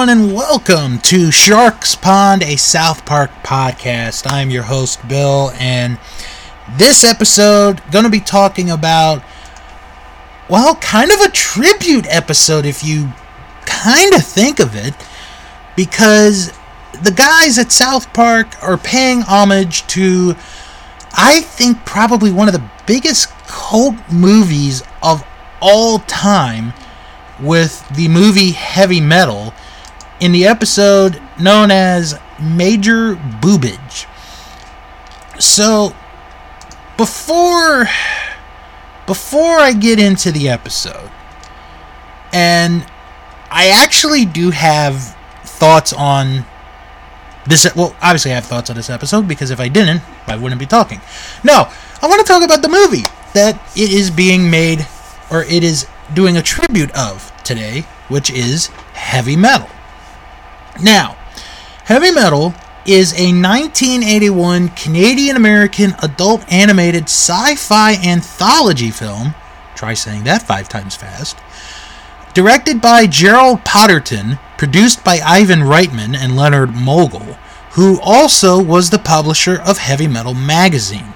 everyone, and welcome to Stark's Pond, a South Park podcast. I'm your host, Bill, and this episode going to be talking about, well, kind of a tribute episode, if you kind of think of it, because the guys at South Park are paying homage to, I think, probably one of the biggest cult movies of all time with the movie Heavy Metal in the episode known as Major Boobage. So, before before I get into the episode, and I actually do have thoughts on this. Well, obviously, I have thoughts on this episode because if I didn't, I wouldn't be talking. No, I want to talk about the movie that it is being made, or it is doing a tribute of today, which is heavy metal. Now, heavy metal is a 1981 Canadian American adult animated sci fi anthology film. Try saying that five times fast. Directed by Gerald Potterton, produced by Ivan Reitman and Leonard Mogel, who also was the publisher of Heavy Metal Magazine,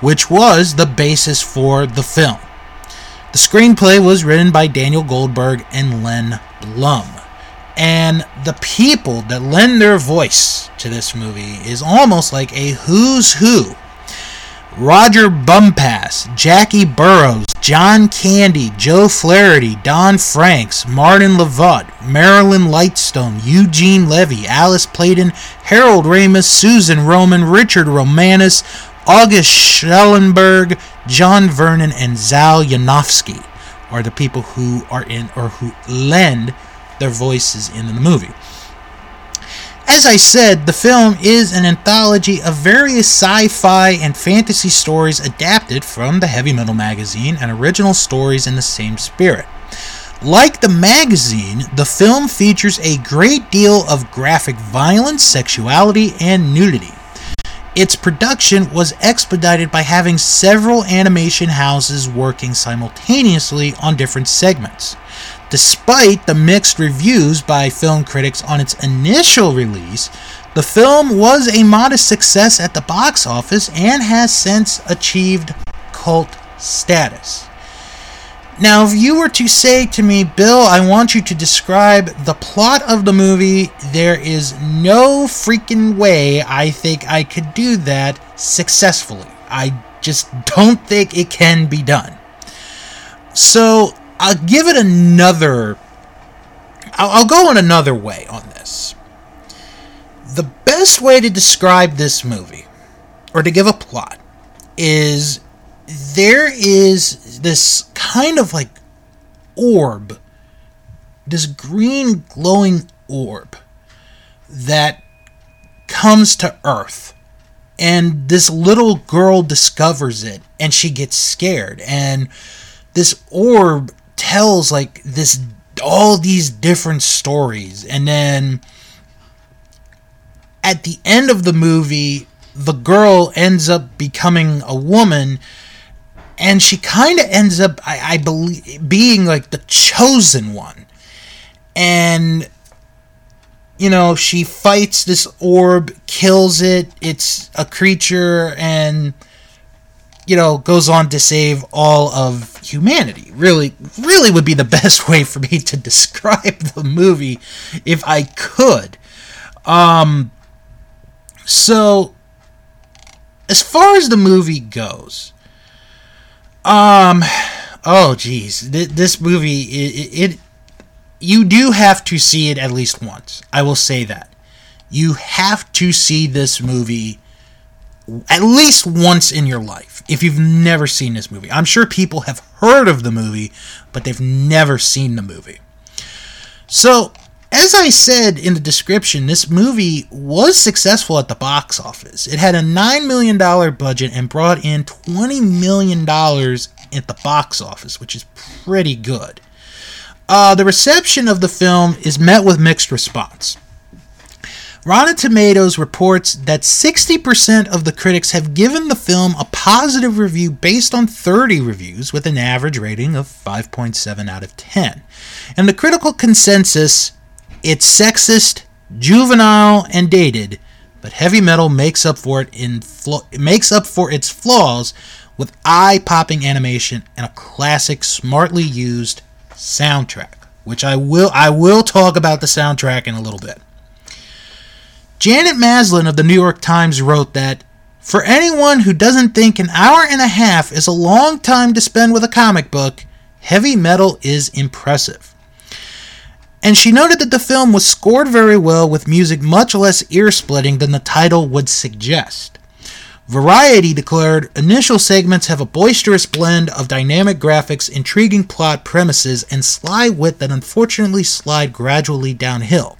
which was the basis for the film. The screenplay was written by Daniel Goldberg and Len Blum. And the people that lend their voice to this movie is almost like a who's who. Roger Bumpass, Jackie Burroughs, John Candy, Joe Flaherty, Don Francks, Martin Lavut, Marilyn Lightstone, Eugene Levy, Alice Playten, Harold Ramis, Susan Roman, Richard Romanus, August Schellenberg, John Vernon, and Zal Yanovsky are the people who are in or who lend their voices in the movie. As I said, the film is an anthology of various sci fi and fantasy stories adapted from the Heavy Metal magazine and original stories in the same spirit. Like the magazine, the film features a great deal of graphic violence, sexuality, and nudity. Its production was expedited by having several animation houses working simultaneously on different segments. Despite the mixed reviews by film critics on its initial release, the film was a modest success at the box office and has since achieved cult status. Now, if you were to say to me, Bill, I want you to describe the plot of the movie, there is no freaking way I think I could do that successfully. I just don't think it can be done. So, I'll give it another. I'll, I'll go in another way on this. The best way to describe this movie, or to give a plot, is there is this kind of like orb, this green glowing orb that comes to Earth. And this little girl discovers it and she gets scared. And this orb tells like this all these different stories. And then at the end of the movie, the girl ends up becoming a woman and she kind of ends up I, I believe being like the chosen one and you know she fights this orb kills it it's a creature and you know goes on to save all of humanity. Really really would be the best way for me to describe the movie if i could. Um so as far as the movie goes um, oh geez, Th- this movie it, it, you do have to see it at least once. I will say that. You have to see this movie at least once in your life if you've never seen this movie. I'm sure people have heard of the movie, but they've never seen the movie. So, as I said in the description, this movie was successful at the box office. It had a $9 million budget and brought in $20 million at the box office, which is pretty good. Uh, the reception of the film is met with mixed response. Rotten Tomatoes reports that 60% of the critics have given the film a positive review based on 30 reviews with an average rating of 5.7 out of 10. And the critical consensus It's sexist, juvenile, and dated, but heavy metal makes up for it in makes up for its flaws with eye-popping animation and a classic, smartly used soundtrack, which I will I will talk about the soundtrack in a little bit. Janet Maslin of the New York Times wrote that for anyone who doesn't think an hour and a half is a long time to spend with a comic book, heavy metal is impressive. And she noted that the film was scored very well with music much less ear splitting than the title would suggest. Variety declared initial segments have a boisterous blend of dynamic graphics, intriguing plot premises, and sly wit that unfortunately slide gradually downhill.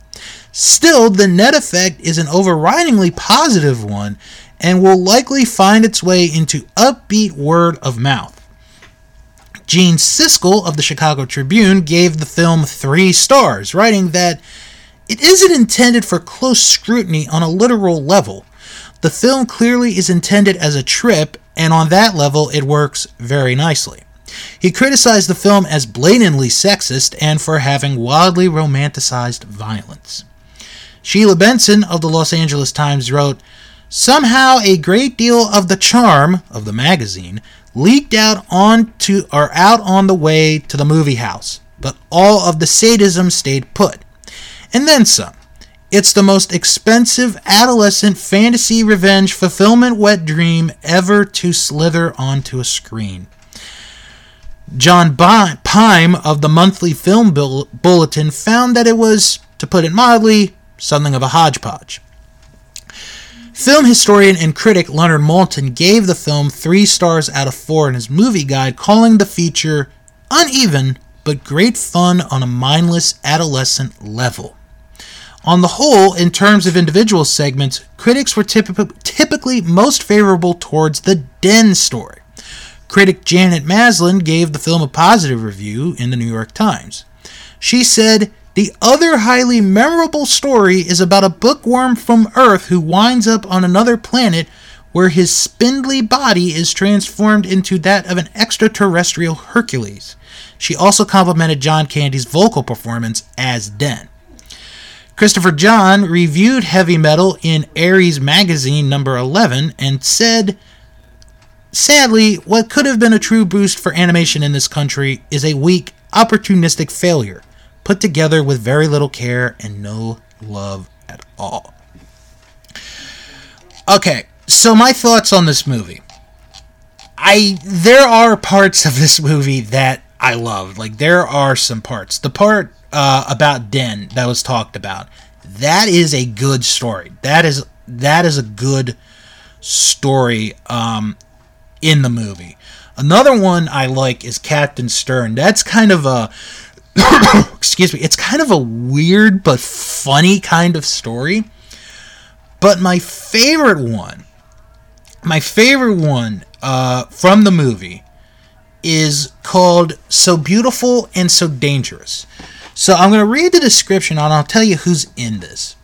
Still, the net effect is an overridingly positive one and will likely find its way into upbeat word of mouth. Gene Siskel of the Chicago Tribune gave the film three stars, writing that it isn't intended for close scrutiny on a literal level. The film clearly is intended as a trip, and on that level, it works very nicely. He criticized the film as blatantly sexist and for having wildly romanticized violence. Sheila Benson of the Los Angeles Times wrote, Somehow a great deal of the charm of the magazine leaked out onto or out on the way to the movie house, but all of the sadism stayed put. And then some. It's the most expensive adolescent fantasy revenge fulfillment wet dream ever to slither onto a screen. John Pym of the Monthly Film Bulletin found that it was, to put it mildly, something of a hodgepodge. Film historian and critic Leonard Maltin gave the film three stars out of four in his movie guide, calling the feature uneven but great fun on a mindless adolescent level. On the whole, in terms of individual segments, critics were typ- typically most favorable towards the Den story. Critic Janet Maslin gave the film a positive review in the New York Times. She said, the other highly memorable story is about a bookworm from Earth who winds up on another planet where his spindly body is transformed into that of an extraterrestrial Hercules. She also complimented John Candy's vocal performance as Den. Christopher John reviewed heavy metal in Ares magazine number 11 and said, Sadly, what could have been a true boost for animation in this country is a weak, opportunistic failure put together with very little care and no love at all. Okay, so my thoughts on this movie. I there are parts of this movie that I love. Like there are some parts. The part uh, about Den that was talked about. That is a good story. That is that is a good story um, in the movie. Another one I like is Captain Stern. That's kind of a excuse me, it's kind of a weird but funny kind of story. But my favorite one, my favorite one uh, from the movie is called So Beautiful and So Dangerous. So I'm going to read the description and I'll tell you who's in this.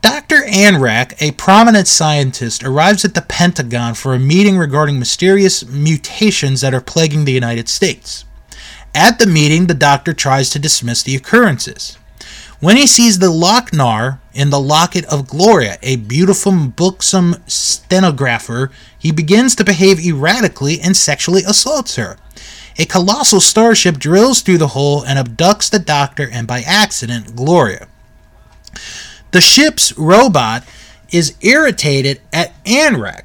Dr. Anrak, a prominent scientist, arrives at the Pentagon for a meeting regarding mysterious mutations that are plaguing the United States. At the meeting, the doctor tries to dismiss the occurrences. When he sees the Loc-Nar in the locket of Gloria, a beautiful, buxom stenographer, he begins to behave erratically and sexually assaults her. A colossal starship drills through the hole and abducts the doctor and, by accident, Gloria. The ship's robot is irritated at Anrak,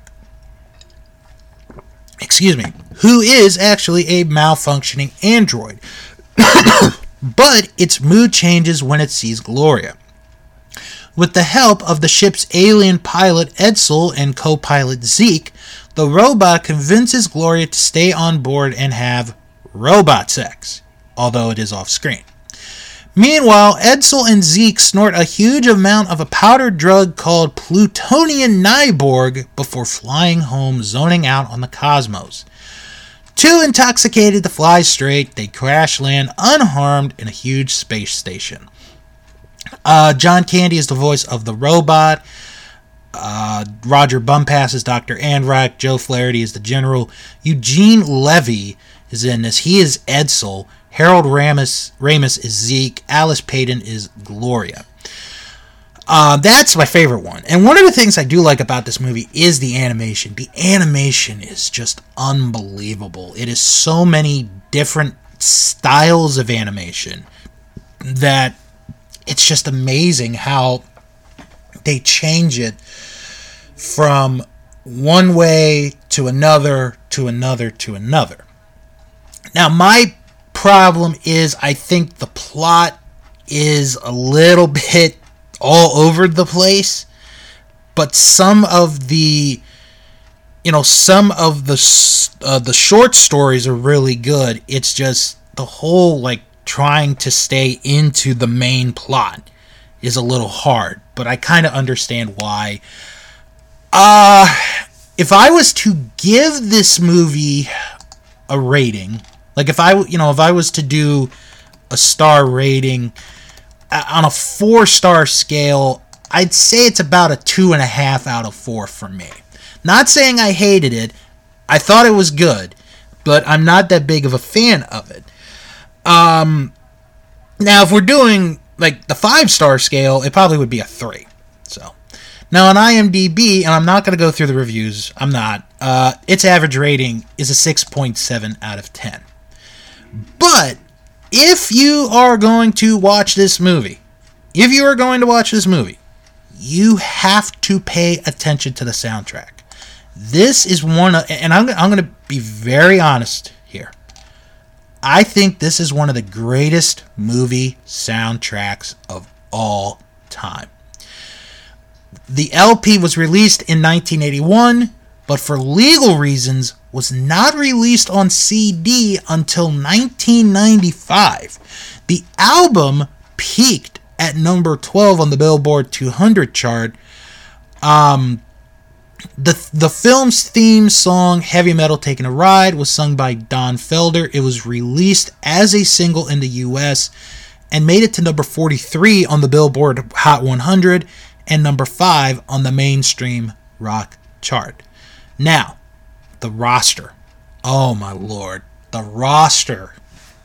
excuse me, who is actually a malfunctioning android. but its mood changes when it sees Gloria. With the help of the ship's alien pilot Edsel and co pilot Zeke, the robot convinces Gloria to stay on board and have robot sex, although it is off screen. Meanwhile, Edsel and Zeke snort a huge amount of a powdered drug called Plutonian Nyborg before flying home, zoning out on the cosmos. Too intoxicated to fly straight, they crash land unharmed in a huge space station. Uh, John Candy is the voice of the robot. Uh, Roger Bumpass is Dr. Anrak. Joe Flaherty is the general. Eugene Levy is in this. He is Edsel. Harold Ramis, Ramis is Zeke. Alice Payton is Gloria. Uh, that's my favorite one. And one of the things I do like about this movie is the animation. The animation is just unbelievable. It is so many different styles of animation that it's just amazing how they change it from one way to another to another to another. Now, my problem is I think the plot is a little bit all over the place, but some of the you know some of the uh, the short stories are really good. It's just the whole like trying to stay into the main plot is a little hard, but I kind of understand why. Uh if I was to give this movie a rating, like if I you know if I was to do a star rating uh, on a four star scale, I'd say it's about a two and a half out of four for me. Not saying I hated it, I thought it was good, but I'm not that big of a fan of it. Um, now, if we're doing like the five star scale, it probably would be a three. So now on IMDb, and I'm not going to go through the reviews. I'm not. Uh, its average rating is a 6.7 out of 10. But if you are going to watch this movie, if you are going to watch this movie, you have to pay attention to the soundtrack. This is one of, and I'm, I'm going to be very honest here. I think this is one of the greatest movie soundtracks of all time. The LP was released in 1981, but for legal reasons was not released on CD until 1995. The album peaked at number 12 on the Billboard 200 chart. Um, the the film's theme song "Heavy Metal Taking a Ride" was sung by Don Felder. It was released as a single in the U.S. and made it to number 43 on the Billboard Hot 100 and number five on the mainstream rock chart. Now, the roster. Oh my lord, the roster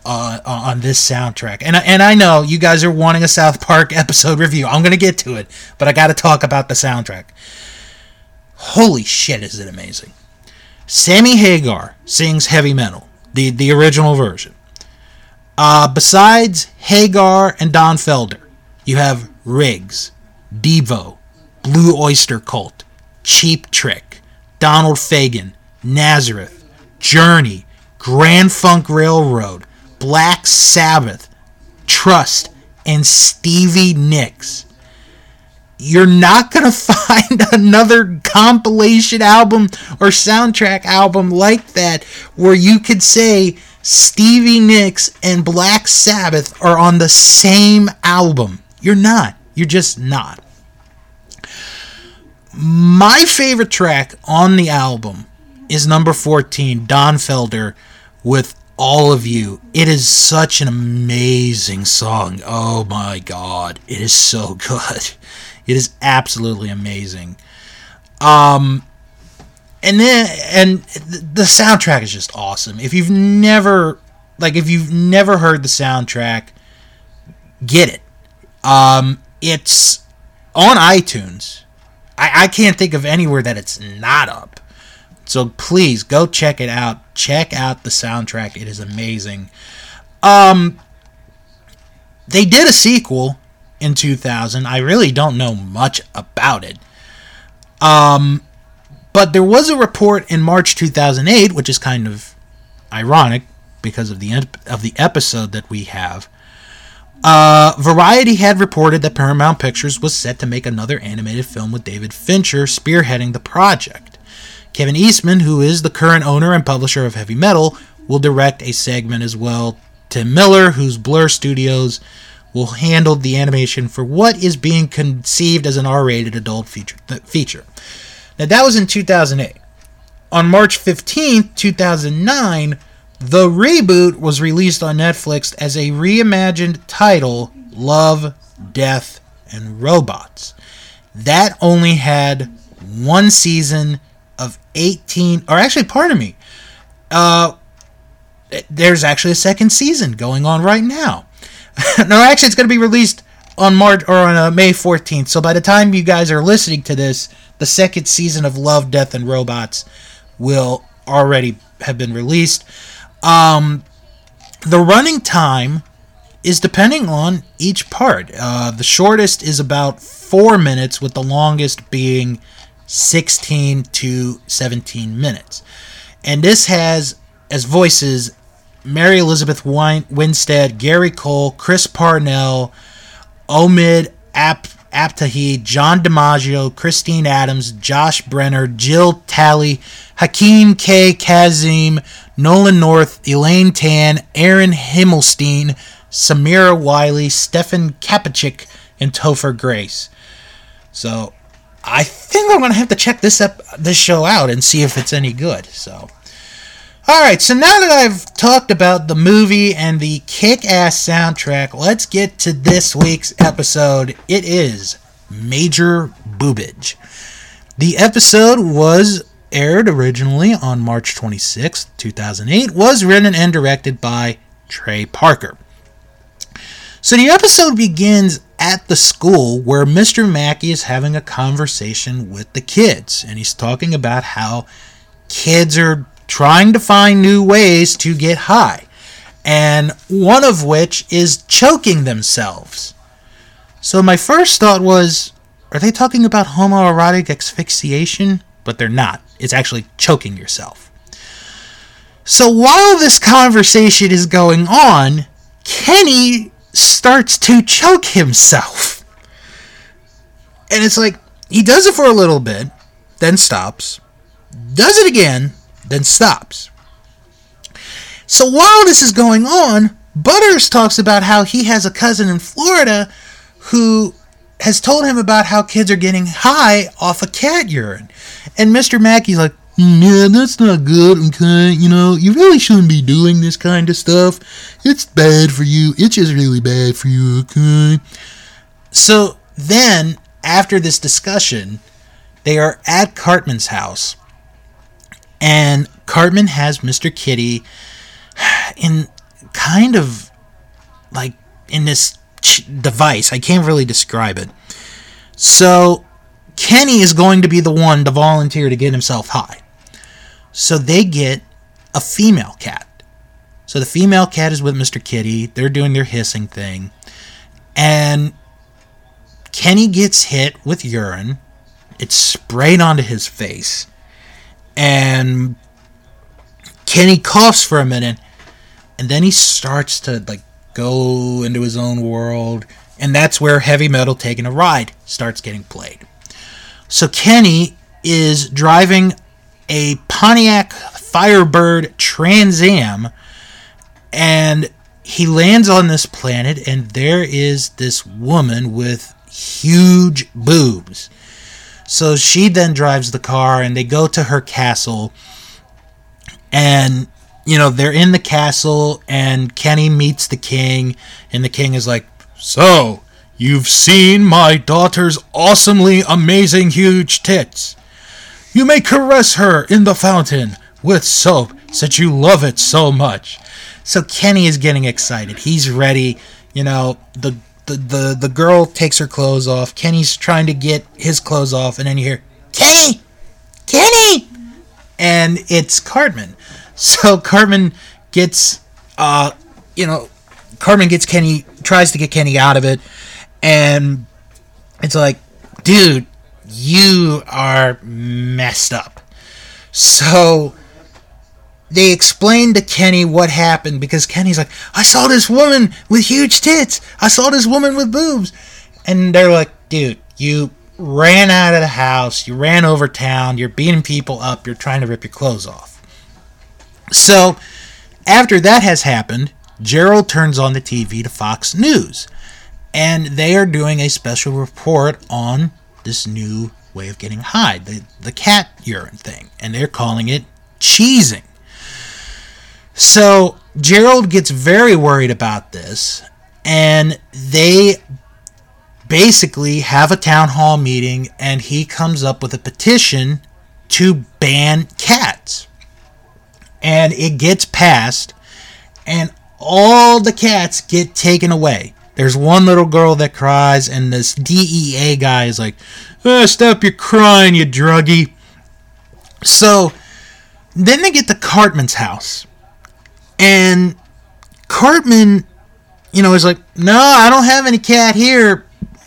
uh, on this soundtrack. And and I know you guys are wanting a South Park episode review. I'm gonna get to it, but I got to talk about the soundtrack. Holy shit, is it amazing! Sammy Hagar sings heavy metal, the the original version. Uh, besides Hagar and Don Felder, you have Riggs, Devo, Blue Oyster Cult, Cheap Trick, Donald Fagen, Nazareth, Journey, Grand Funk Railroad, Black Sabbath, Trust, and Stevie Nicks. You're not going to find another compilation album or soundtrack album like that where you could say Stevie Nicks and Black Sabbath are on the same album. You're not. You're just not. My favorite track on the album is number 14, Don Felder with All of You. It is such an amazing song. Oh my god, it is so good. It is absolutely amazing. Um and then and the soundtrack is just awesome. If you've never like if you've never heard the soundtrack, get it. Um it's on iTunes. I, I can't think of anywhere that it's not up. So please go check it out. Check out the soundtrack. It is amazing. Um they did a sequel in 2000. I really don't know much about it. Um but there was a report in March 2008, which is kind of ironic because of the of the episode that we have. Uh, Variety had reported that Paramount Pictures was set to make another animated film with David Fincher spearheading the project. Kevin Eastman, who is the current owner and publisher of Heavy Metal, will direct a segment as well. Tim Miller, whose Blur Studios will handle the animation for what is being conceived as an R-rated adult feature. feature. Now that was in 2008. On March 15th, 2009, the reboot was released on Netflix as a reimagined title, Love, Death, and Robots. That only had one season of 18 or actually pardon me. Uh there's actually a second season going on right now. no, actually, it's going to be released on March or on uh, May 14th. So by the time you guys are listening to this, the second season of Love, Death, and Robots will already have been released. Um, the running time is depending on each part. Uh, the shortest is about four minutes, with the longest being 16 to 17 minutes. And this has as voices Mary Elizabeth Winstead, Gary Cole, Chris Parnell, Omid Ap- Abtahi, John DiMaggio, Christine Adams, Josh Brener, Jill Talley, Hakeem Kae-Kazim, Nolan North, Elaine Tan, Aaron Himelstein, Samira Wiley, Stefan Kapičić, and Topher Grace. So I think I'm gonna have to check this up this show out and see if it's any good. So Alright, so now that I've talked about the movie and the kick ass soundtrack, let's get to this week's episode. It is Major Boobage. The episode was aired originally on March 26, 2008, was written and directed by Trey Parker. So the episode begins at the school where Mr. Mackey is having a conversation with the kids, and he's talking about how kids are trying to find new ways to get high, and one of which is choking themselves. So my first thought was, are they talking about homoerotic asphyxiation? But they're not. It's actually choking yourself. So while this conversation is going on, Kenny starts to choke himself. And it's like, he does it for a little bit, then stops, does it again, then stops. So while this is going on, Butters talks about how he has a cousin in Florida who has told him about how kids are getting high off of cat urine. And Mr. Mackey's like, yeah, that's not good, okay? You know, you really shouldn't be doing this kind of stuff. It's bad for you. It's just really bad for you, okay? So then, after this discussion, they are at Cartman's house and Cartman has Mr. Kitty in kind of like in this device. I can't really describe it. So Kenny is going to be the one to volunteer to get himself high. So they get a female cat. So the female cat is with Mr. Kitty. They're doing their hissing thing. And Kenny gets hit with urine. It's sprayed onto his face and Kenny coughs for a minute, and then he starts to like go into his own world, and that's where heavy metal taking a ride starts getting played. So Kenny is driving a Pontiac Firebird Trans Am, and he lands on this planet, and there is this woman with huge boobs. So she then drives the car and they go to her castle. And, you know, they're in the castle and Kenny meets the king. And the king is like, So, you've seen my daughter's awesomely amazing huge tits. You may caress her in the fountain with soap since you love it so much. So Kenny is getting excited. He's ready. You know, the the, the, the girl takes her clothes off. Kenny's trying to get his clothes off, and then you hear, Kenny! Kenny! And it's Cartman. So Cartman gets, uh, you know, Cartman gets Kenny, tries to get Kenny out of it, and it's like, dude, you are messed up. So they explain to Kenny what happened because Kenny's like, I saw this woman with huge tits. I saw this woman with boobs. And they're like, dude, you ran out of the house. You ran over town. You're beating people up. You're trying to rip your clothes off. So, after that has happened, Gerald turns on the TV to Fox News. And they are doing a special report on this new way of getting high, the, the cat urine thing. And they're calling it cheesing. So Gerald gets very worried about this, and they basically have a town hall meeting, and he comes up with a petition to ban cats. And it gets passed, and all the cats get taken away. There's one little girl that cries, and this DEA guy is like, oh, Stop your crying, you druggie. So then they get to Cartman's house. And Cartman, you know, is like, No, I don't have any cat here.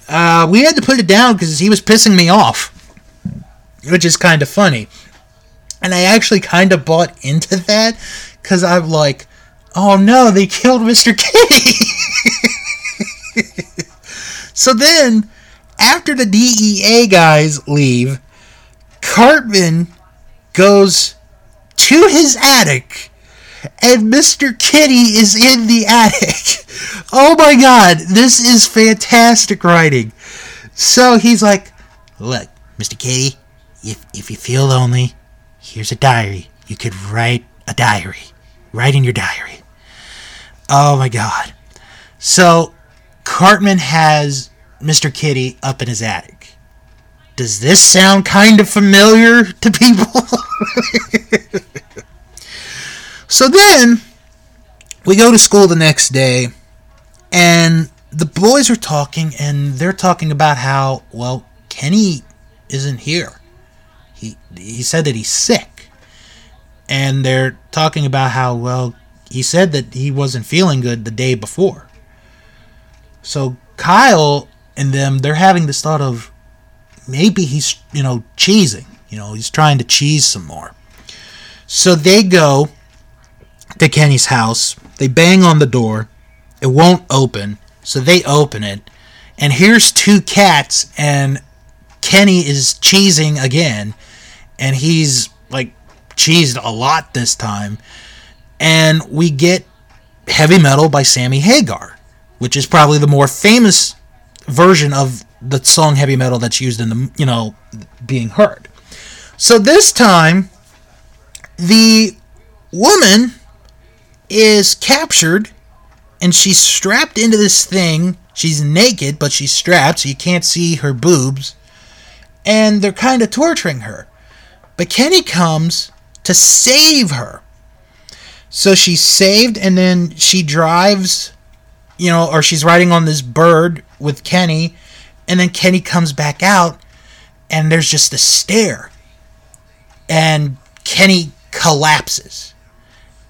Uh, we had to put it down because he was pissing me off. Which is kind of funny. And I actually kind of bought into that because I'm like, oh no, they killed Mr. Kitty. so then, after the DEA guys leave, Cartman goes to his attic and Mr. Kitty is in the attic. Oh my god, this is fantastic writing. So he's like, Look, Mr. Kitty, if, if you feel lonely, here's a diary. You could write a diary. Write in your diary. Oh my god. So Cartman has Mr. Kitty up in his attic. Does this sound kind of familiar to people? so then we go to school the next day and the boys are talking and they're talking about how well Kenny isn't here. He he said that he's sick. And they're talking about how well he said that he wasn't feeling good the day before. So Kyle and them they're having this thought of maybe he's, you know, cheesing. You know, he's trying to cheese some more. So they go to Kenny's house. They bang on the door. It won't open. So they open it. And here's two cats, and Kenny is cheesing again. And he's like cheesed a lot this time. And we get Heavy Metal by Sammy Hagar, which is probably the more famous version of the song Heavy Metal that's used in the, you know, being heard. So this time, the woman is captured and she's strapped into this thing. She's naked, but she's strapped, so you can't see her boobs. And they're kind of torturing her. But Kenny comes to save her. So she's saved, and then she drives, you know, or she's riding on this bird with Kenny. And then Kenny comes back out, and there's just a stare. And Kenny collapses.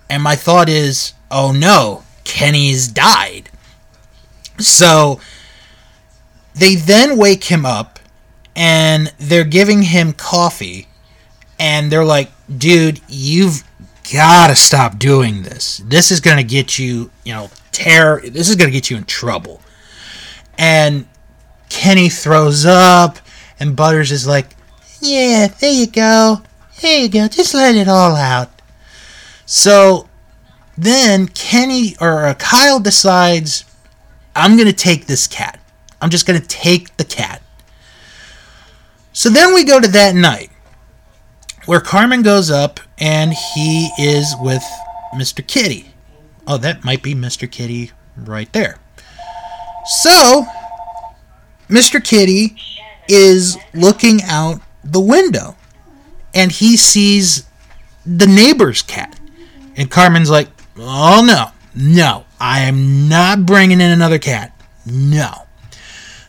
And my thought is, oh no, Kenny's died. So they then wake him up and they're giving him coffee and they're like, dude, you've got to stop doing this. This is going to get you, you know, tear. This is going to get you in trouble. And Kenny throws up and Butters is like, yeah, there you go. There you go. Just let it all out. So then Kenny or uh, Kyle decides, I'm going to take this cat. I'm just going to take the cat. So then we go to that night where Cartman goes up and he is with Mr. Kitty. Oh, that might be Mr. Kitty right there. So, Mr. Kitty is looking out the window and he sees the neighbor's cat. And Cartman's like, oh no, no, I am not bringing in another cat. No.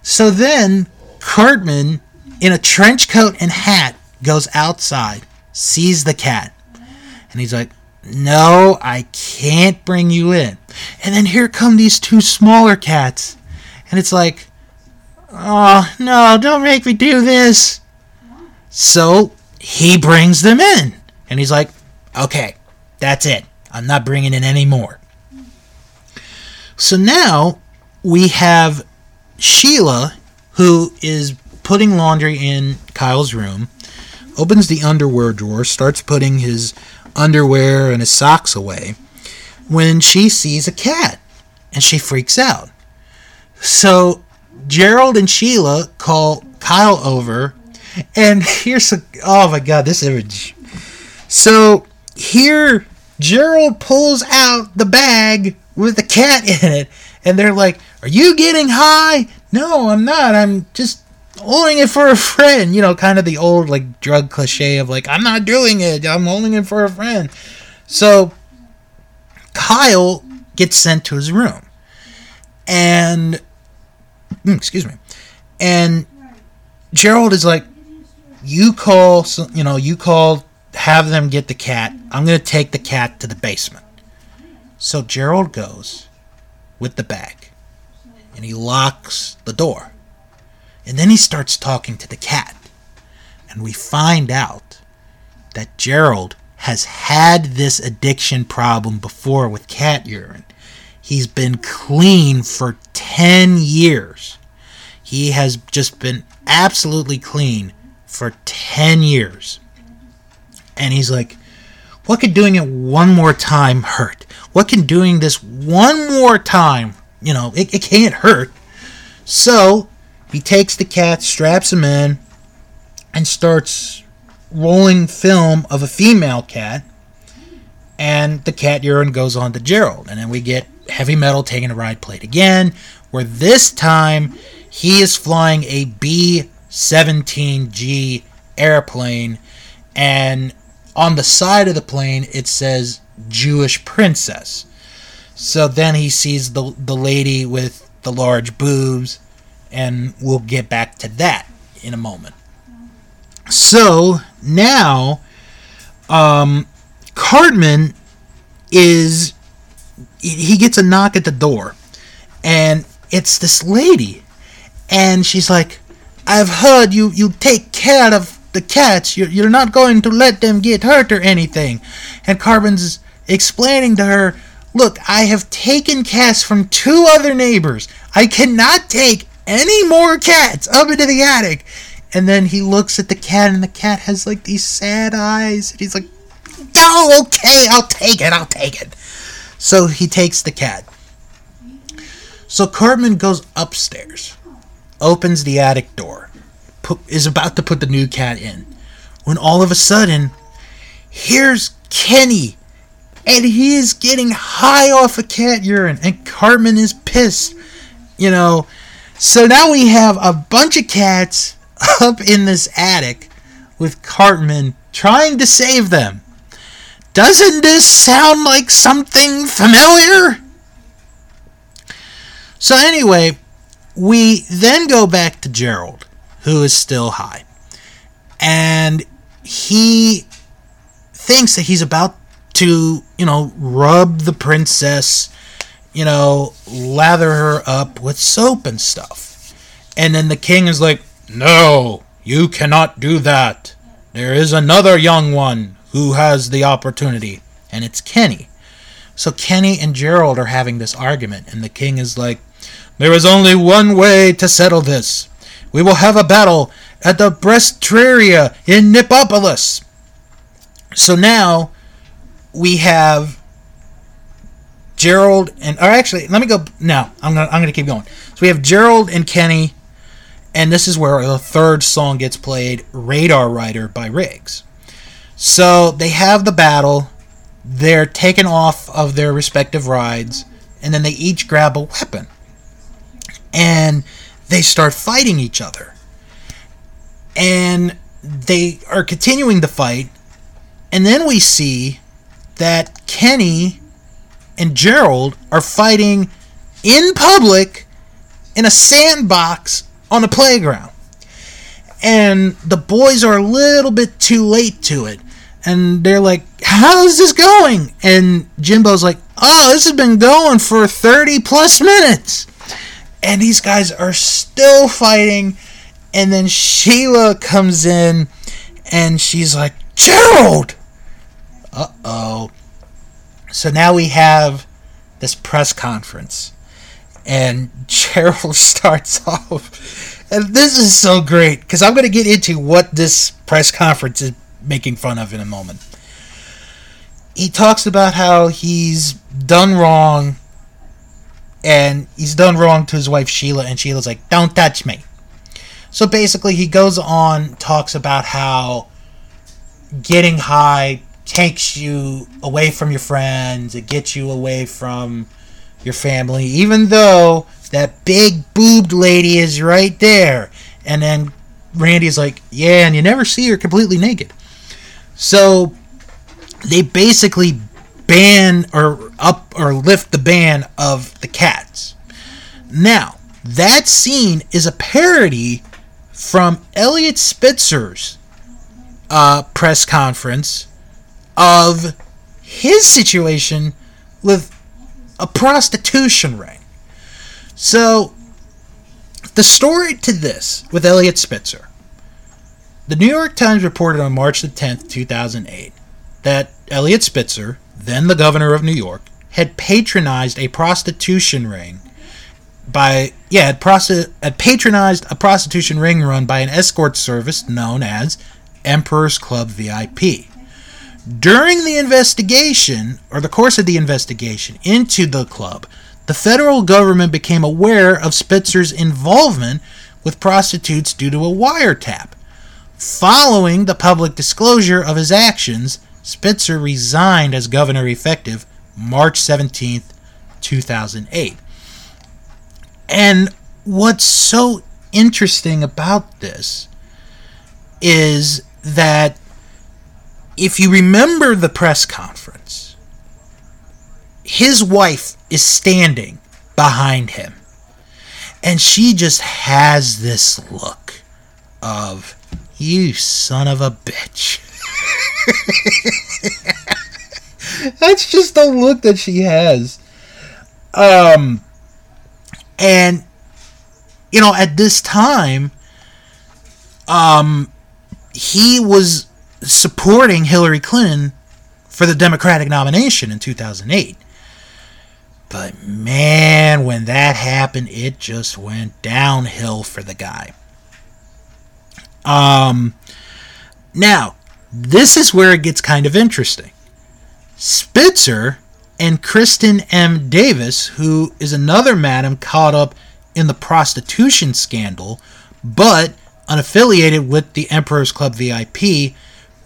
So then Cartman, in a trench coat and hat, goes outside, sees the cat, and he's like, no, I can't bring you in. And then here come these two smaller cats. And it's like, oh, no, don't make me do this. So he brings them in. And he's like, okay, that's it. I'm not bringing in any more. So now we have Sheila, who is putting laundry in Kyle's room, opens the underwear drawer, starts putting his underwear and his socks away, when she sees a cat and she freaks out. So Gerald and Sheila call Kyle over, and here's a oh my god, this image. So here Gerald pulls out the bag with the cat in it, and they're like, Are you getting high? No, I'm not. I'm just holding it for a friend. You know, kind of the old like drug cliche of like, I'm not doing it. I'm holding it for a friend. So Kyle gets sent to his room. And, mm, excuse me. And Gerald is like, you call, you know, you call, have them get the cat. I'm going to take the cat to the basement. So Gerald goes with the bag and he locks the door. And then he starts talking to the cat. And we find out that Gerald has had this addiction problem before with cat urine. He's been clean for 10 years. He has just been absolutely clean for 10 years. And he's like, what could doing it one more time hurt? What can doing this one more time, you know, it, it can't hurt. So he takes the cat, straps him in, and starts rolling film of a female cat. And the cat urine goes on to Gerald. And then we get heavy metal taking a ride plate again, where this time he is flying a B 17G airplane. And on the side of the plane, it says Jewish princess. So then he sees the, the lady with the large boobs and we'll get back to that in a moment. So now, um, Cartman is he gets a knock at the door, and it's this lady, and she's like, "I've heard you you take care of the cats. You're you're not going to let them get hurt or anything." And Cartman's explaining to her, "Look, I have taken cats from two other neighbors. I cannot take any more cats up into the attic. And then he looks at the cat, and the cat has like these sad eyes. And he's like, Oh, okay, I'll take it, I'll take it. So he takes the cat. So Cartman goes upstairs, opens the attic door, put, is about to put the new cat in. When all of a sudden, here's Kenny, and he is getting high off of cat urine, and Cartman is pissed. You know, so now we have a bunch of cats up in this attic with Cartman trying to save them. Doesn't this sound like something familiar? So, anyway, we then go back to Gerald, who is still high. And he thinks that he's about to, you know, rub the princess you know, lather her up with soap and stuff. And then the king is like, No, you cannot do that. There is another young one who has the opportunity, and it's Kenny. So Kenny and Gerald are having this argument, and the king is like, There is only one way to settle this. We will have a battle at the Brestraria in Nipopolis. So now we have Gerald and or actually let me go now. I'm gonna I'm gonna keep going. So we have Gerald and Kenny, and this is where the third song gets played, Radar Rider by Riggs. So they have the battle, they're taken off of their respective rides, and then they each grab a weapon. And they start fighting each other. And they are continuing the fight, and then we see that Kenny and Gerald are fighting in public in a sandbox on a playground. And the boys are a little bit too late to it. And they're like, How's this going? And Jimbo's like, Oh, this has been going for 30 plus minutes. And these guys are still fighting. And then Sheila comes in and she's like, Gerald! Uh oh. So now we have this press conference, and Gerald starts off, and this is so great because I'm going to get into what this press conference is making fun of in a moment. He talks about how he's done wrong, and he's done wrong to his wife Sheila, and Sheila's like, "Don't touch me." So basically, he goes on talks about how getting high takes you away from your friends, it gets you away from your family, even though that big boobed lady is right there. And then Randy's like, Yeah, and you never see her completely naked. So they basically ban or up or lift the ban of the cats. Now, that scene is a parody from Eliot Spitzer's uh, press conference of his situation with a prostitution ring. So, the story to this with Eliot Spitzer. The New York Times reported on March the 10th, 2008, that Eliot Spitzer, then the governor of New York, had patronized a prostitution ring by yeah had, prosti- had patronized a prostitution ring run by an escort service known as Emperor's Club VIP. During the investigation, or the course of the investigation into the club, the federal government became aware of Spitzer's involvement with prostitutes due to a wiretap. Following the public disclosure of his actions, Spitzer resigned as governor effective March 17, 2008. And what's so interesting about this is that if you remember the press conference, his wife is standing behind him. And she just has this look of, you son of a bitch. That's just the look that she has. Um, and, you know, at this time, um, he was supporting Hillary Clinton for the Democratic nomination in 2008. But man, when that happened, it just went downhill for the guy. Um, now, this is where it gets kind of interesting. Spitzer and Kristen M. Davis, who is another madam caught up in the prostitution scandal, but unaffiliated with the Emperor's Club VIP,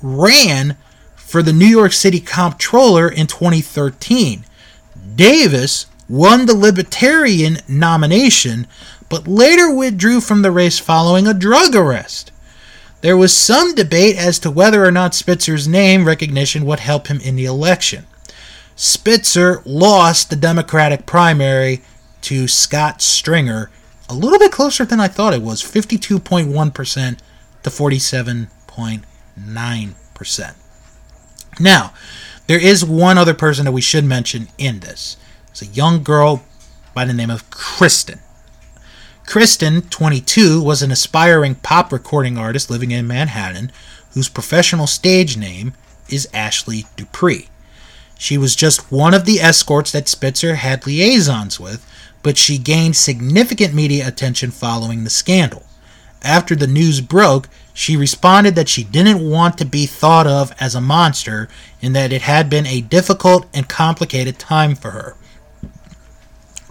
ran for the New York City Comptroller in 2013. Davis won the Libertarian nomination, but later withdrew from the race following a drug arrest. There was some debate as to whether or not Spitzer's name recognition would help him in the election. Spitzer lost the Democratic primary to Scott Stringer, a little bit closer than I thought it was 52.1% to 47.9%. Now, there is one other person that we should mention in this. It's a young girl by the name of Kristen. Kristen, 22, was an aspiring pop recording artist living in Manhattan whose professional stage name is Ashley Dupree. She was just one of the escorts that Spitzer had liaisons with, but she gained significant media attention following the scandal. After the news broke, she responded that she didn't want to be thought of as a monster and that it had been a difficult and complicated time for her.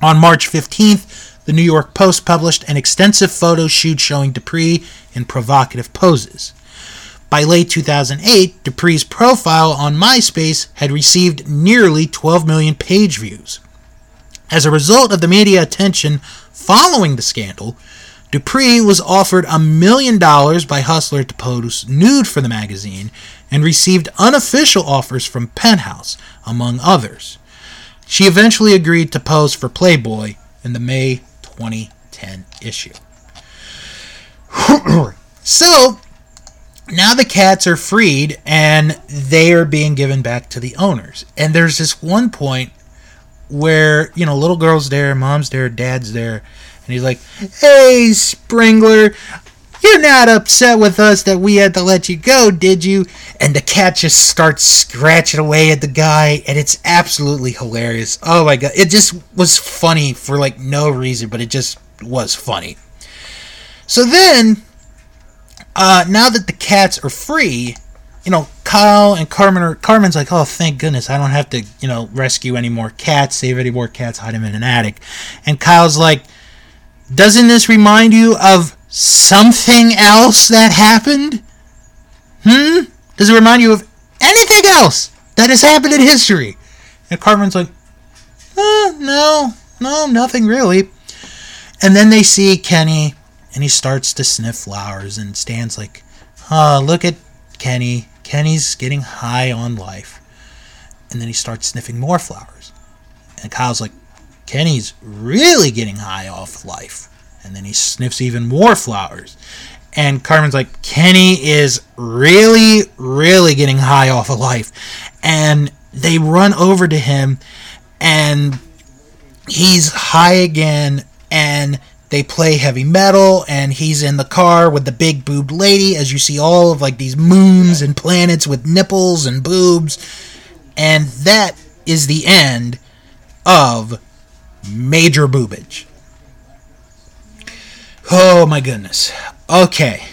On March 15th, the New York Post published an extensive photo shoot showing Dupree in provocative poses. By late 2008, Dupree's profile on MySpace had received nearly 12 million page views. As a result of the media attention following the scandal, Dupree was offered a million dollars by Hustler to pose nude for the magazine and received unofficial offers from Penthouse, among others. She eventually agreed to pose for Playboy in the May 2010 issue. so, now the cats are freed and they are being given back to the owners. And there's this one point where, you know, little girl's there, mom's there, dad's there, and he's like, Hey, Springler, you're not upset with us that we had to let you go, did you? And the cat just starts scratching away at the guy, and it's absolutely hilarious. Oh my god. It just was funny for like no reason, but it just was funny. So then, uh, now that the cats are free, you know, Kyle and Cartman are. Cartman's like, oh, thank goodness, I don't have to, you know, rescue any more cats, save any more cats, hide them in an attic. And Kyle's like, doesn't this remind you of something else that happened? Hmm? Does it remind you of anything else that has happened in history? And Cartman's like, uh, no, no, nothing really. And then they see Kenny, and he starts to sniff flowers, and Stan's like, oh, look at Kenny. Kenny's getting high on life. And then he starts sniffing more flowers. And Kyle's like, Kenny's really getting high off life. And then he sniffs even more flowers. And Cartman's like, Kenny is really, really getting high off of life. And they run over to him, and he's high again. And they play heavy metal, and he's in the car with the big boobed lady, as you see all of like these moons and planets with nipples and boobs. And that is the end of Major Boobage. Oh my goodness. Okay.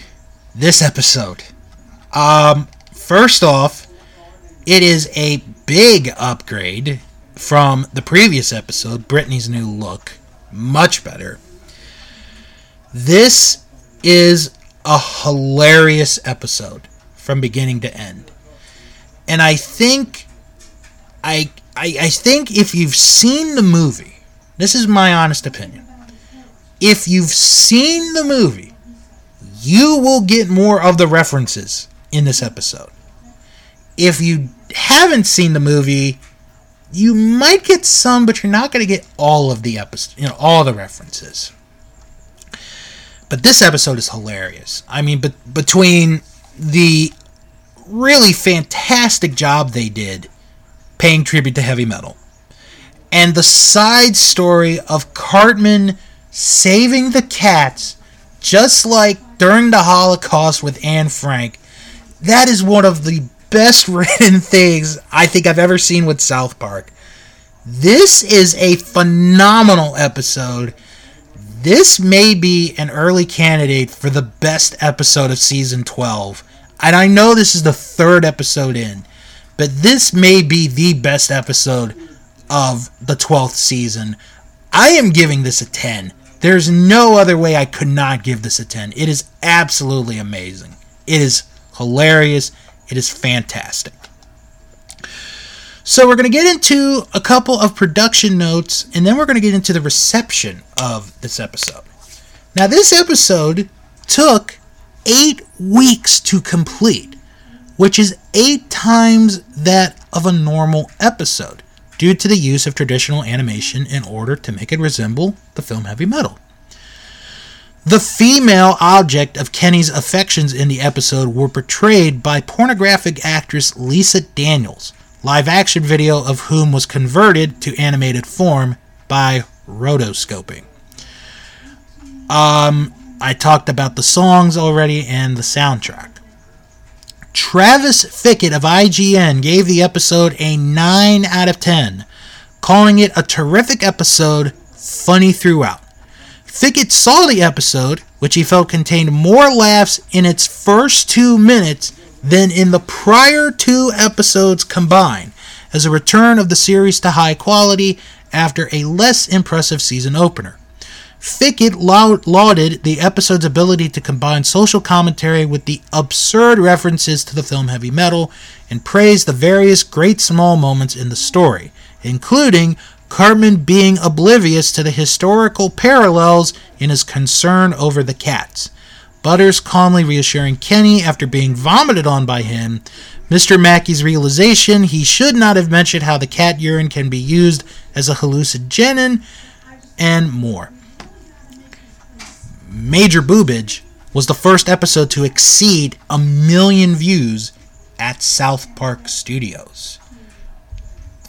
This episode. Um first off, it is a big upgrade from the previous episode, Brittany's new look. Much better. This is a hilarious episode from beginning to end. And I think I I, I think if you've seen the movie, this is my honest opinion. If you've seen the movie, you will get more of the references in this episode. If you haven't seen the movie, you might get some, but you're not going to get all of the episode, you know, all the references. But this episode is hilarious. I mean, but between the really fantastic job they did paying tribute to heavy metal and the side story of Cartman saving the cats just like during the Holocaust with Anne Frank. That is one of the best written things I think I've ever seen with South Park. This is a phenomenal episode this may be an early candidate for the best episode of season 12. And I know this is the third episode in, but this may be the best episode of the 12th season. I am giving this a 10. There's no other way I could not give this a 10. It is absolutely amazing. It is hilarious. It is fantastic. So we're going to get into a couple of production notes, and then we're going to get into the reception of this episode. Now, this episode took eight weeks to complete, which is eight times that of a normal episode, due to the use of traditional animation in order to make it resemble the film Heavy Metal. The female object of Kenny's affections in the episode were portrayed by pornographic actress Lisa Daniels, live action video of whom was converted to animated form by rotoscoping. Um, I talked about the songs already and the soundtrack. Travis Fickett of IGN gave the episode a 9 out of 10, calling it a terrific episode, funny throughout. Fickett saw the episode, which he felt contained more laughs in its first two minutes than in the prior two episodes combined, as a return of the series to high quality after a less impressive season opener. Fickett lauded the episode's ability to combine social commentary with the absurd references to the film Heavy Metal and praised the various great small moments in the story, including Cartman being oblivious to the historical parallels in his concern over the cats. Butters calmly reassuring Kenny after being vomited on by him, Mr. Mackey's realization he should not have mentioned how the cat urine can be used as a hallucinogen, and more. Major Boobage was the first episode to exceed a million views at South Park Studios.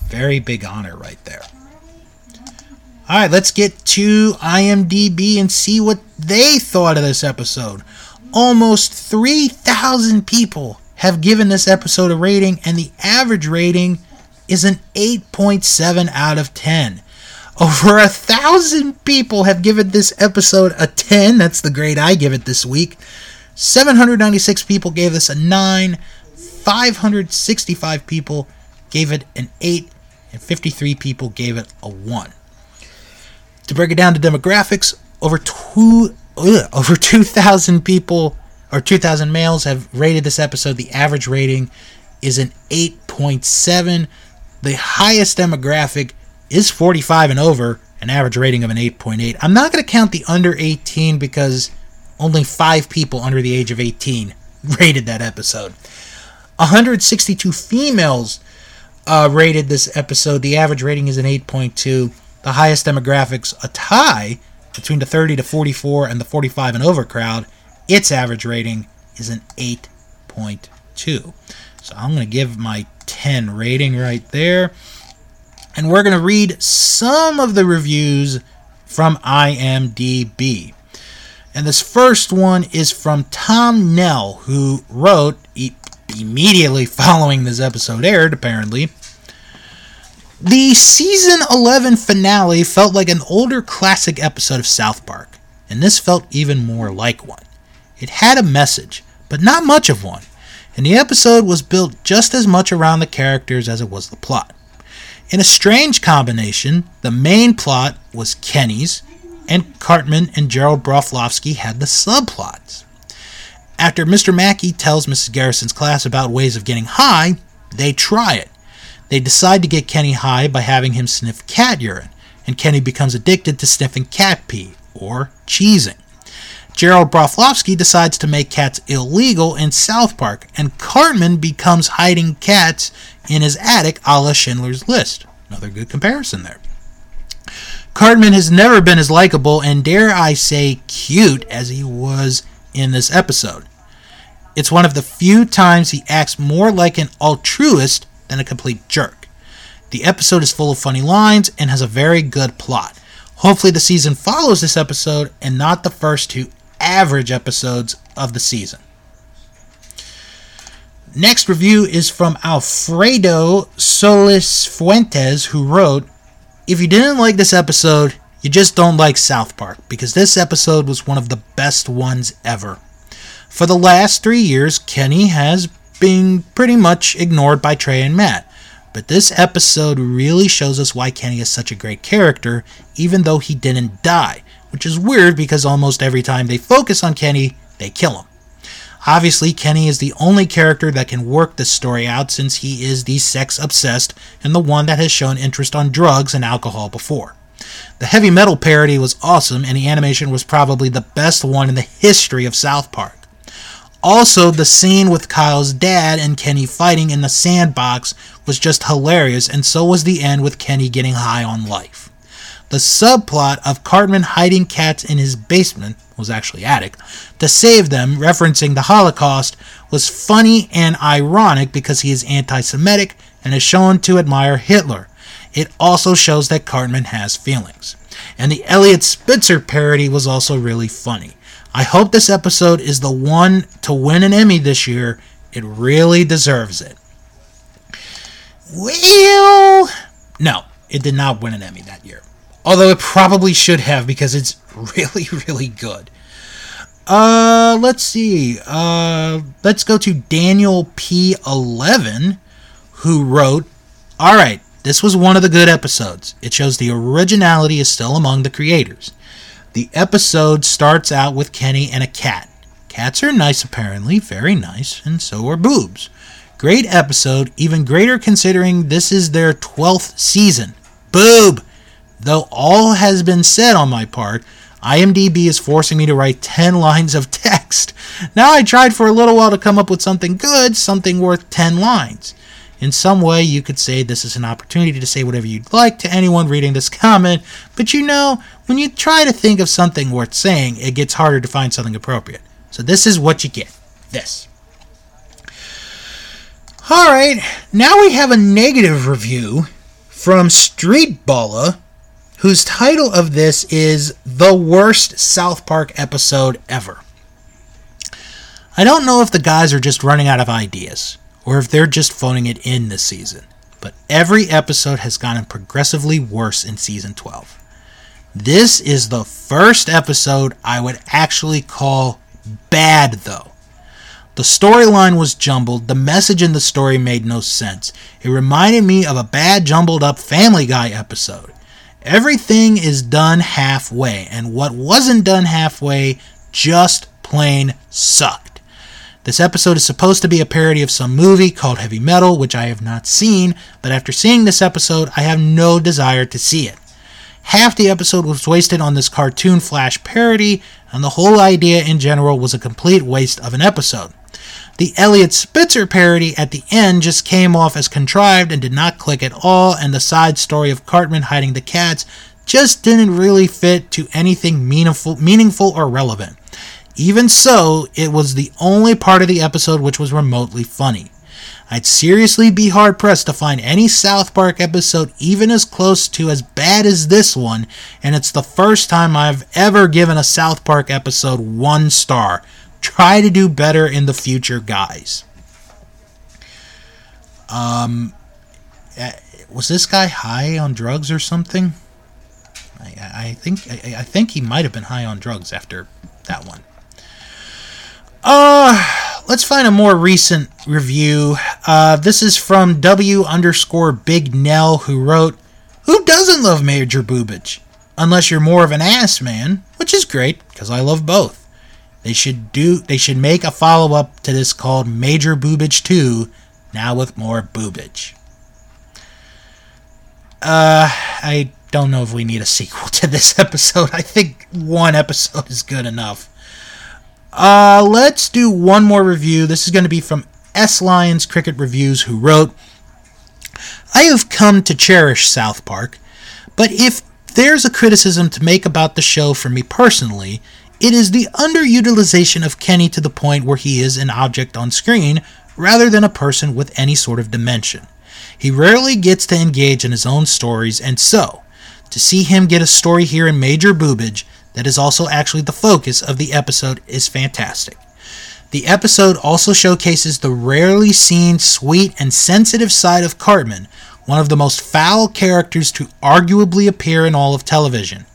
Very big honor right there. All right, let's get to IMDb and see what they thought of this episode. Almost 3,000 people have given this episode a rating, and the average rating is an 8.7 out of 10. Over a thousand people have given this episode a 10. That's the grade I give it this week. 796 people gave this a 9. 565 people gave it an 8. And 53 people gave it a 1. To break it down to demographics, over two ugh, over 2,000 people or 2,000 males have rated this episode. The average rating is an 8.7. The highest demographic is 45 and over, an average rating of an 8.8. I'm not going to count the under 18 because only five people under the age of 18 rated that episode. 162 females uh, rated this episode. The average rating is an 8.2. The highest demographics, a tie between the 30 to 44 and the 45 and over crowd. Its average rating is an 8.2. So I'm going to give my 10 rating right there. And we're going to read some of the reviews from IMDb. And this first one is from Tom Nell, who wrote e- immediately following this episode aired, apparently. The season 11 finale felt like an older classic episode of South Park, and this felt even more like one. It had a message, but not much of one, and the episode was built just as much around the characters as it was the plot. In a strange combination, the main plot was Kenny's, and Cartman and Gerald Broflovsky had the subplots. After Mr. Mackey tells Mrs. Garrison's class about ways of getting high, they try it. They decide to get Kenny high by having him sniff cat urine, and Kenny becomes addicted to sniffing cat pee, or cheesing. Gerald Broflovsky decides to make cats illegal in South Park, and Cartman becomes hiding cats in his attic a la Schindler's List. Another good comparison there. Cartman has never been as likable and, dare I say, cute as he was in this episode. It's one of the few times he acts more like an altruist than a complete jerk. The episode is full of funny lines and has a very good plot. Hopefully, the season follows this episode and not the first two average episodes of the season. Next review is from Alfredo Solis Fuentes, who wrote if you didn't like this episode, you just don't like South Park, because this episode was one of the best ones ever. For the last three years, Kenny has been pretty much ignored by Trey and Matt. But this episode really shows us why Kenny is such a great character, even though he didn't die, which is weird because almost every time they focus on Kenny, they kill him. Obviously, Kenny is the only character that can work this story out since he is the sex obsessed and the one that has shown interest on drugs and alcohol before. The heavy metal parody was awesome, and the animation was probably the best one in the history of South Park. Also, the scene with Kyle's dad and Kenny fighting in the sandbox was just hilarious, and so was the end with Kenny getting high on life. The subplot of Cartman hiding cats in his basement was actually attic to save them, referencing the Holocaust, was funny and ironic because he is anti Semitic and is shown to admire Hitler. It also shows that Cartman has feelings. And the Eliot Spitzer parody was also really funny. I hope this episode is the one to win an Emmy this year. It really deserves it. Well, no, it did not win an Emmy that year. Although it probably should have because it's really, really good. Uh, let's see. Uh, let's go to Daniel P11, who wrote, All right, this was one of the good episodes. It shows the originality is still among the creators. The episode starts out with Kenny and a cat. Cats are nice, apparently, very nice, and so are boobs. Great episode, even greater considering this is their 12th season. Boob! Though all has been said on my part, IMDb is forcing me to write 10 lines of text. Now I tried for a little while to come up with something good, something worth 10 lines. In some way, you could say this is an opportunity to say whatever you'd like to anyone reading this comment, but you know, when you try to think of something worth saying, it gets harder to find something appropriate. So this is what you get. This. Alright, now we have a negative review from Street Balla whose title of this is The Worst South Park Episode Ever. I don't know if the guys are just running out of ideas, or if they're just phoning it in this season, but every episode has gotten progressively worse in season 12. This is the first episode I would actually call bad, though. The storyline was jumbled, the message in the story made no sense. It reminded me of a bad, jumbled up Family Guy episode. Everything is done halfway, and what wasn't done halfway just plain sucked. This episode is supposed to be a parody of some movie called Heavy Metal, which I have not seen, but after seeing this episode, I have no desire to see it. Half the episode was wasted on this cartoon Flash parody, and the whole idea in general was a complete waste of an episode. The Eliot Spitzer parody at the end just came off as contrived and did not click at all, and the side story of Cartman hiding the cats just didn't really fit to anything meaningful, meaningful or relevant. Even so, it was the only part of the episode which was remotely funny. I'd seriously be hard pressed to find any South Park episode even as close to as bad as this one, and it's the first time I've ever given a South Park episode one star. Try to do better in the future, guys. Um, uh, was this guy high on drugs or something? I, I think I, I think he might have been high on drugs after that one. Uh, let's find a more recent review. Uh, this is from W underscore Big Nell, who wrote, Who doesn't love Major Boobage? Unless you're more of an ass man, which is great, because I love both. They should do they should make a follow-up to this called Major Boobage 2, now with more boobage. Uh I don't know if we need a sequel to this episode. I think one episode is good enough. Uh, let's do one more review. This is going to be from S Lions Cricket Reviews, who wrote I have come to cherish South Park, but if there's a criticism to make about the show for me personally, it is the underutilization of Kenny to the point where he is an object on screen rather than a person with any sort of dimension. He rarely gets to engage in his own stories, and so, to see him get a story here in Major Boobage that is also actually the focus of the episode is fantastic. The episode also showcases the rarely seen sweet and sensitive side of Cartman, one of the most foul characters to arguably appear in all of television.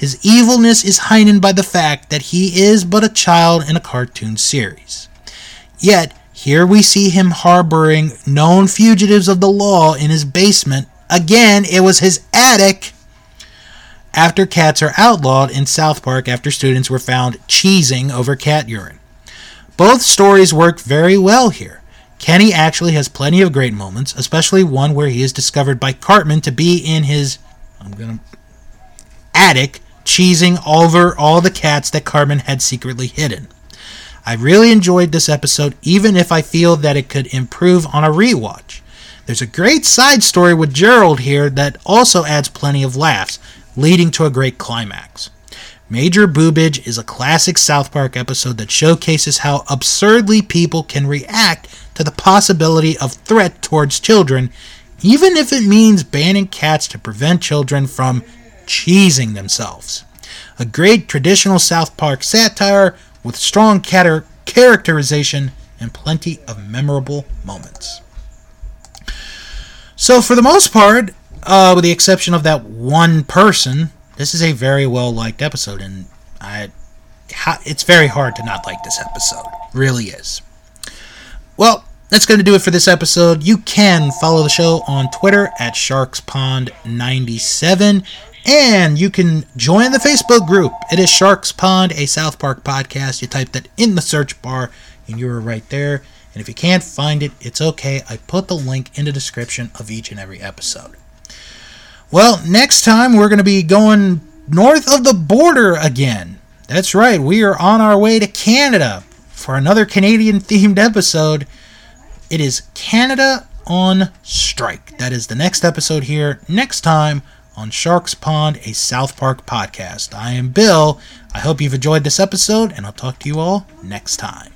His evilness is heightened by the fact that he is but a child in a cartoon series. Yet, here we see him harboring known fugitives of the law in his basement. Again, it was his attic after cats are outlawed in South Park after students were found cheesing over cat urine. Both stories work very well here. Kenny actually has plenty of great moments, especially one where he is discovered by Cartman to be in his I'm gonna attic cheesing over all the cats that Cartman had secretly hidden. I really enjoyed this episode, even if I feel that it could improve on a rewatch. There's a great side story with Gerald here that also adds plenty of laughs, leading to a great climax. Major Boobage is a classic South Park episode that showcases how absurdly people can react to the possibility of threat towards children, even if it means banning cats to prevent children from cheesing themselves. A great traditional South Park satire with strong cat- characterization and plenty of memorable moments. So, for the most part, uh, with the exception of that one person, this is a very well liked episode, and I, it's very hard to not like this episode. Really is. Well, that's going to do it for this episode. You can follow the show on Twitter at StarksPond97, and you can join the Facebook group. It is Stark's Pond, a South Park podcast. You type that in the search bar, and you are right there. And if you can't find it, it's okay. I put the link in the description of each and every episode. Well, next time we're going to be going north of the border again. That's right, we are on our way to Canada for another Canadian themed episode. It is Canada on Strike. That is the next episode here, next time on Stark's Pond, a South Park podcast. I am Bill. I hope you've enjoyed this episode, and I'll talk to you all next time.